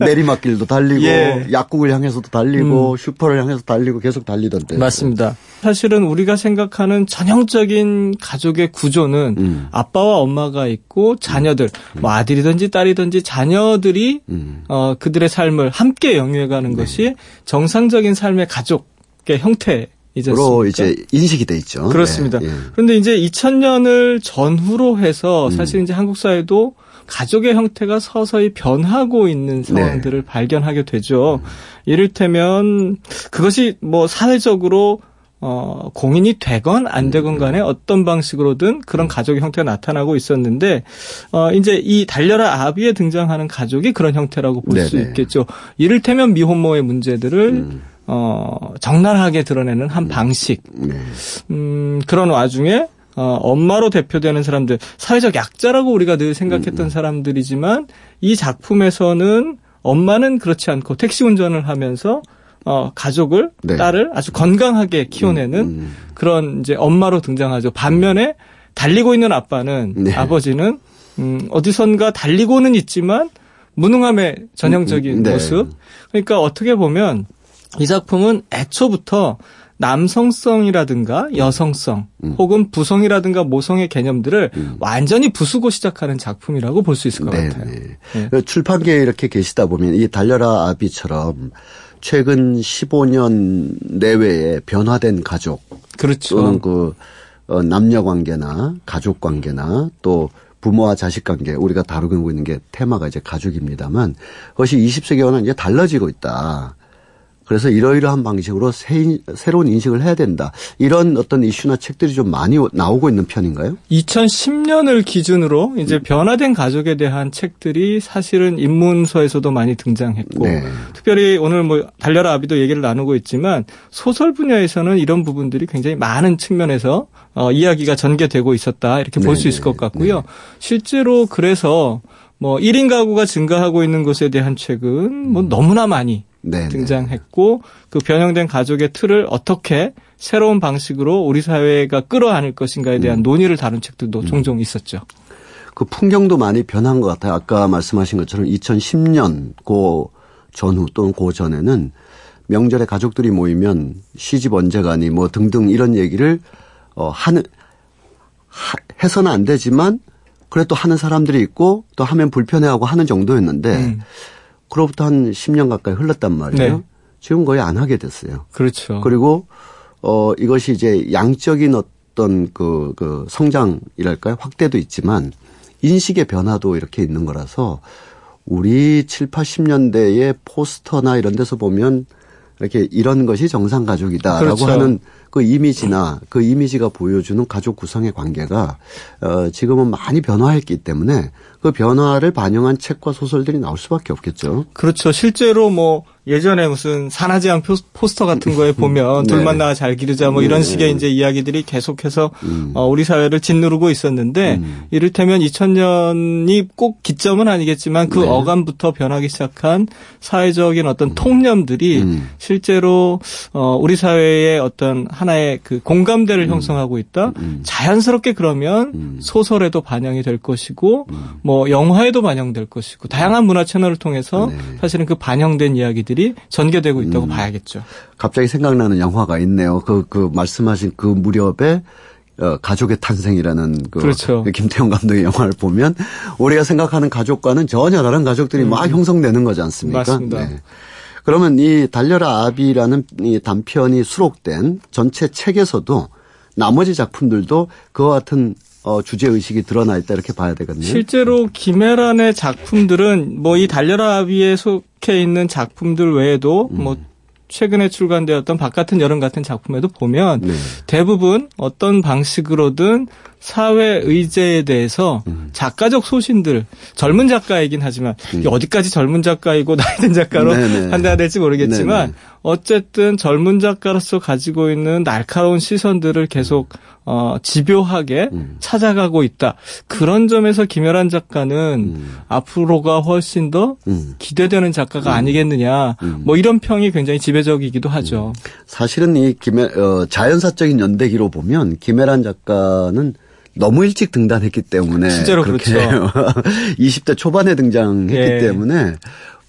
네. 내리막길도 달리고 *laughs* 예. 약국을 향해서도 달리고 음. 슈퍼를 향해서 달리고 계속 달리던데. 맞습니다. 사실은 우리가 생각하는 전형적인 가족의 구조는 음. 아빠와 엄마가 있고 자녀들, 음. 뭐 아들이든지 딸이든지 자녀들이 음. 어, 그들의 삶을 함께 영위해가는 네. 것이 정상적인 삶의 가족의 형태 로 이제 인식이 돼 있죠. 그렇습니다. 네, 예. 그런데 이제 2000년을 전후로 해서 음. 사실 이제 한국 사회도 가족의 형태가 서서히 변하고 있는 네. 상황들을 네. 발견하게 되죠. 음. 이를테면 그것이 뭐 사회적으로 어, 공인이 되건 안 되건 간에 음. 어떤 방식으로든 그런 음. 가족의 형태가 나타나고 있었는데, 어, 이제 이 달려라 아비에 등장하는 가족이 그런 형태라고 볼 수 있겠죠. 이를테면 미혼모의 문제들을 음. 어, 적나라하게 드러내는 한 방식. 네. 음, 그런 와중에 어, 엄마로 대표되는 사람들, 사회적 약자라고 우리가 늘 생각했던 음, 음. 사람들이지만 이 작품에서는 엄마는 그렇지 않고 택시 운전을 하면서 어, 가족을, 네. 딸을 아주 건강하게 키워내는 음, 음. 그런 이제 엄마로 등장하죠. 반면에 달리고 있는 아빠는, 네. 아버지는, 음, 어디선가 달리고는 있지만 무능함의 전형적인 음, 네. 모습. 그러니까 어떻게 보면 이 작품은 애초부터 남성성이라든가 여성성 음. 혹은 부성이라든가 모성의 개념들을 음. 완전히 부수고 시작하는 작품이라고 볼 수 있을 것 네, 같아요. 네. 출판계에 이렇게 계시다 보면 이 달려라 아비처럼 최근 15년 내외에 변화된 가족 그렇죠. 또는 그 어, 남녀 관계나 가족 관계나 또 부모와 자식 관계 우리가 다루고 있는 게 테마가 이제 가족입니다만 그것이 20세기와는 이제 달라지고 있다. 그래서 이러이러한 방식으로 새, 새로운 인식을 해야 된다. 이런 어떤 이슈나 책들이 좀 많이 나오고 있는 편인가요? 2010년을 기준으로 이제 음. 변화된 가족에 대한 책들이 사실은 입문서에서도 많이 등장했고 네. 특별히 오늘 뭐 달려라 아비도 얘기를 나누고 있지만 소설 분야에서는 이런 부분들이 굉장히 많은 측면에서 어, 이야기가 전개되고 있었다. 이렇게 볼 수 있을 것 같고요. 네. 실제로 그래서 뭐 1인 가구가 증가하고 있는 것에 대한 책은 뭐 음. 너무나 많이 네네. 등장했고 그 변형된 가족의 틀을 어떻게 새로운 방식으로 우리 사회가 끌어안을 것인가에 대한 음. 논의를 다룬 책들도 음. 종종 있었죠. 그 풍경도 많이 변한 것 같아요. 아까 말씀하신 것처럼 2010년 고 전후 또는 고 전에는 명절에 가족들이 모이면 시집 언제 가니 뭐 등등 이런 얘기를 어 하는 하, 해서는 안 되지만 그래도 하는 사람들이 있고 또 하면 불편해하고 하는 정도였는데 음. 그로부터 한 10년 가까이 흘렀단 말이에요. 네. 지금 거의 안 하게 됐어요. 그렇죠. 그리고 어 이것이 이제 양적인 어떤 그, 그 성장이랄까요? 확대도 있지만 인식의 변화도 이렇게 있는 거라서 우리 7, 80년대의 포스터나 이런 데서 보면 이렇게 이런 것이 정상 가족이다라고 그렇죠. 하는 그 이미지나 그 이미지가 보여주는 가족 구성의 관계가 어 지금은 많이 변화했기 때문에 그 변화를 반영한 책과 소설들이 나올 수밖에 없겠죠. 그렇죠. 실제로 뭐 예전에 무슨 산하제한 포스터 같은 거에 *laughs* 보면 네. 돌만 나와 잘 기르자 뭐 이런 네. 식의 이제 이야기들이 계속해서 음. 어, 우리 사회를 짓누르고 있었는데 음. 이를테면 2000년이 꼭 기점은 아니겠지만 그 네. 어감부터 변하기 시작한 사회적인 어떤 음. 통념들이 음. 실제로 어, 우리 사회의 어떤 하나의 그 공감대를 음. 형성하고 있다. 음. 자연스럽게 그러면 소설에도 반영이 될 것이고 뭐 영화에도 반영될 것이고 다양한 문화 채널을 통해서 네. 사실은 그 반영된 이야기들이 전개되고 있다고 음. 봐야겠죠. 갑자기 생각나는 영화가 있네요. 그, 그 말씀하신 그 무렵에 어, 가족의 탄생이라는 그 그렇죠. 김태형 감독의 영화를 보면 우리가 생각하는 가족과는 전혀 다른 가족들이 음. 막 형성되는 거지 않습니까? 맞습니다. 네. 그러면 이 달려라 아비라는 이 단편이 수록된 전체 책에서도 나머지 작품들도 그와 같은 어, 주제 의식이 드러나 있다 이렇게 봐야 되거든요. 실제로 김혜란의 작품들은 뭐 이 달려라 아비에 속해 있는 작품들 외에도 음. 뭐 최근에 출간되었던 바깥은 여름 같은 작품에도 보면 네. 대부분 어떤 방식으로든 사회 의제에 대해서 음. 작가적 소신들 젊은 작가이긴 하지만 음. 어디까지 젊은 작가이고 *laughs* 나이든 작가로 네네. 판단해야 될지 모르겠지만 네네. 어쨌든 젊은 작가로서 가지고 있는 날카로운 시선들을 계속 어, 집요하게 음. 찾아가고 있다. 그런 점에서 김열한 작가는 음. 앞으로가 훨씬 더 음. 기대되는 작가가 음. 아니겠느냐. 음. 뭐 이런 평이 굉장히 지배적이기도 하죠. 음. 사실은 이 김, 어, 자연사적인 연대기로 보면 김혜란 작가는 너무 일찍 등단했기 때문에 실제로 그렇게 그렇죠. *laughs* 20대 초반에 등장했기 예. 때문에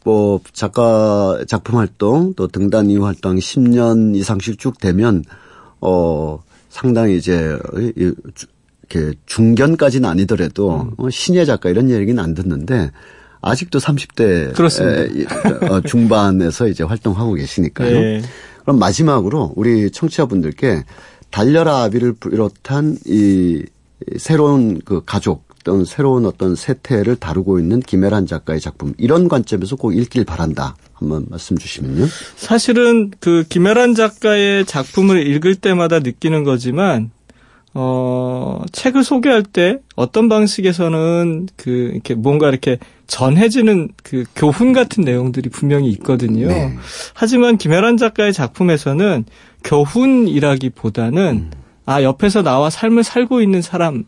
뭐 작가 작품 활동 또 등단 이후 활동 10년 이상씩 쭉 되면 어 상당히 이제 이렇게 중견까지는 아니더라도 음. 어, 신예 작가 이런 얘기는 안 듣는데 아직도 30대 그렇습니다. 어, 중반에서 이제 활동하고 계시니까요. 네. 그럼 마지막으로 우리 청취자분들께 달려라 아비를 비롯한 이 새로운 그 가족 또는 새로운 어떤 세태를 다루고 있는 김혜란 작가의 작품 이런 관점에서 꼭 읽길 바란다. 한번 말씀 주시면요. 사실은 그 김혜란 작가의 작품을 읽을 때마다 느끼는 거지만 어, 책을 소개할 때 어떤 방식에서는 그 이렇게 뭔가 이렇게 전해지는 그 교훈 같은 내용들이 분명히 있거든요. 네. 하지만 김혜란 작가의 작품에서는 교훈이라기보다는 음. 아, 옆에서 나와 삶을 살고 있는 사람.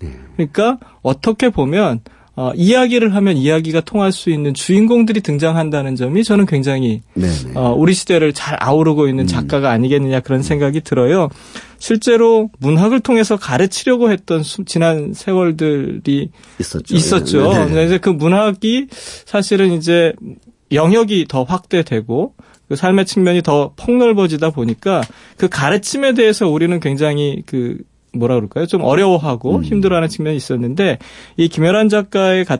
네. 그러니까 어떻게 보면 어, 이야기를 하면 이야기가 통할 수 있는 주인공들이 등장한다는 점이 저는 굉장히 네, 네. 어, 우리 시대를 잘 아우르고 있는 음. 작가가 아니겠느냐 그런 생각이 들어요. 실제로 문학을 통해서 가르치려고 했던 수, 지난 세월들이 있었죠. 있었죠. 네. 그래서 그 문학이 사실은 이제 영역이 더 확대되고 그 삶의 측면이 더 폭넓어지다 보니까 그 가르침에 대해서 우리는 굉장히 그 뭐라 그럴까요? 좀 어려워하고 음. 힘들어하는 측면이 있었는데 이 김열한 작가의 가,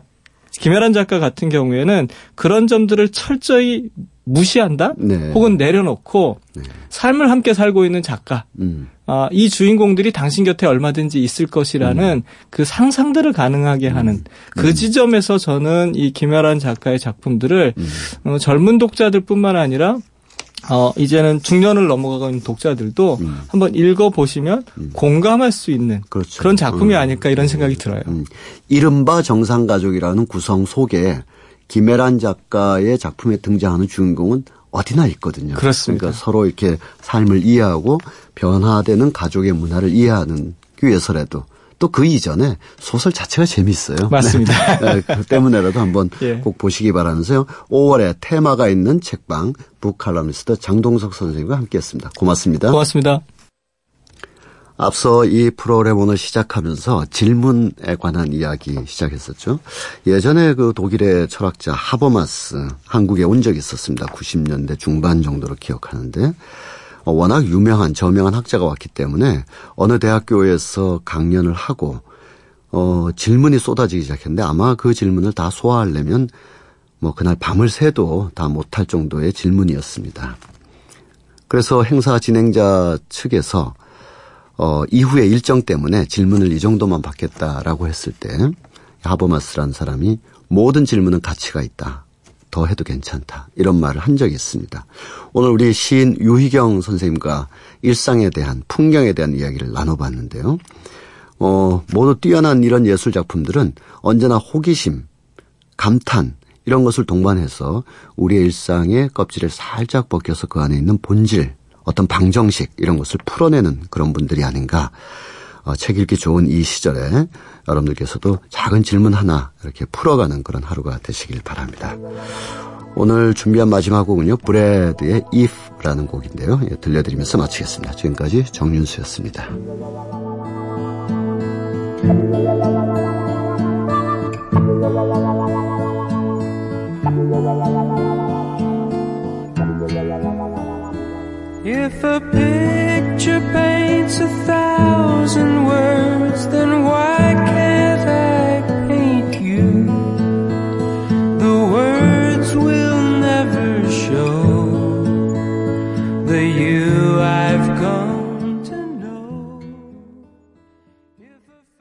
김열한 작가 같은 경우에는 그런 점들을 철저히 무시한다, 네. 혹은 내려놓고 네. 삶을 함께 살고 있는 작가. 음. 아, 이 주인공들이 당신 곁에 얼마든지 있을 것이라는 음. 그 상상들을 가능하게 하는 음. 그 음. 지점에서 저는 이 김열한 작가의 작품들을 음. 어, 젊은 독자들뿐만 아니라 어, 이제는 중년을 넘어가고 있는 독자들도 음. 한번 읽어보시면 음. 공감할 수 있는 그렇죠. 그런 작품이 음. 아닐까 이런 생각이 들어요. 음. 이른바 정상가족이라는 구성 속에 김혜란 작가의 작품에 등장하는 주인공은 어디나 있거든요. 그렇습니다. 그러니까 서로 이렇게 삶을 이해하고 변화되는 가족의 문화를 이해하는 위해서라도 또 그 이전에 소설 자체가 재미있어요. 맞습니다. *laughs* 네. 그 때문에라도 한번 예. 꼭 보시기 바라면서요. 5월에 테마가 있는 책방 북칼럼니스트 장동석 선생님과 함께했습니다. 고맙습니다. 고맙습니다. 앞서 이 프로그램 오늘 시작하면서 질문에 관한 이야기 시작했었죠. 예전에 그 독일의 철학자 하버마스 한국에 온 적이 있었습니다. 90년대 중반 정도로 기억하는데 어, 워낙 유명한 저명한 학자가 왔기 때문에 어느 대학교에서 강연을 하고 어 질문이 쏟아지기 시작했는데 아마 그 질문을 다 소화하려면 뭐 그날 밤을 새도 다 못할 정도의 질문이었습니다. 그래서 행사 진행자 측에서 어, 이후에 일정 때문에 질문을 이 정도만 받겠다라고 했을 때 하버마스라는 사람이 모든 질문은 가치가 있다. 더 해도 괜찮다. 이런 말을 한 적이 있습니다. 오늘 우리 시인 유희경 선생님과 일상에 대한 풍경에 대한 이야기를 나눠봤는데요. 어, 모두 뛰어난 이런 예술 작품들은 언제나 호기심, 감탄 이런 것을 동반해서 우리의 일상의 껍질을 살짝 벗겨서 그 안에 있는 본질 어떤 방정식 이런 것을 풀어내는 그런 분들이 아닌가. 어, 책 읽기 좋은 이 시절에 여러분들께서도 작은 질문 하나 이렇게 풀어가는 그런 하루가 되시길 바랍니다. 오늘 준비한 마지막 곡은요. 브래드의 If라는 곡인데요. 예, 들려드리면서 마치겠습니다. 지금까지 정윤수였습니다. If a picture paints a thousand words, then why can't I paint you? The words will never show.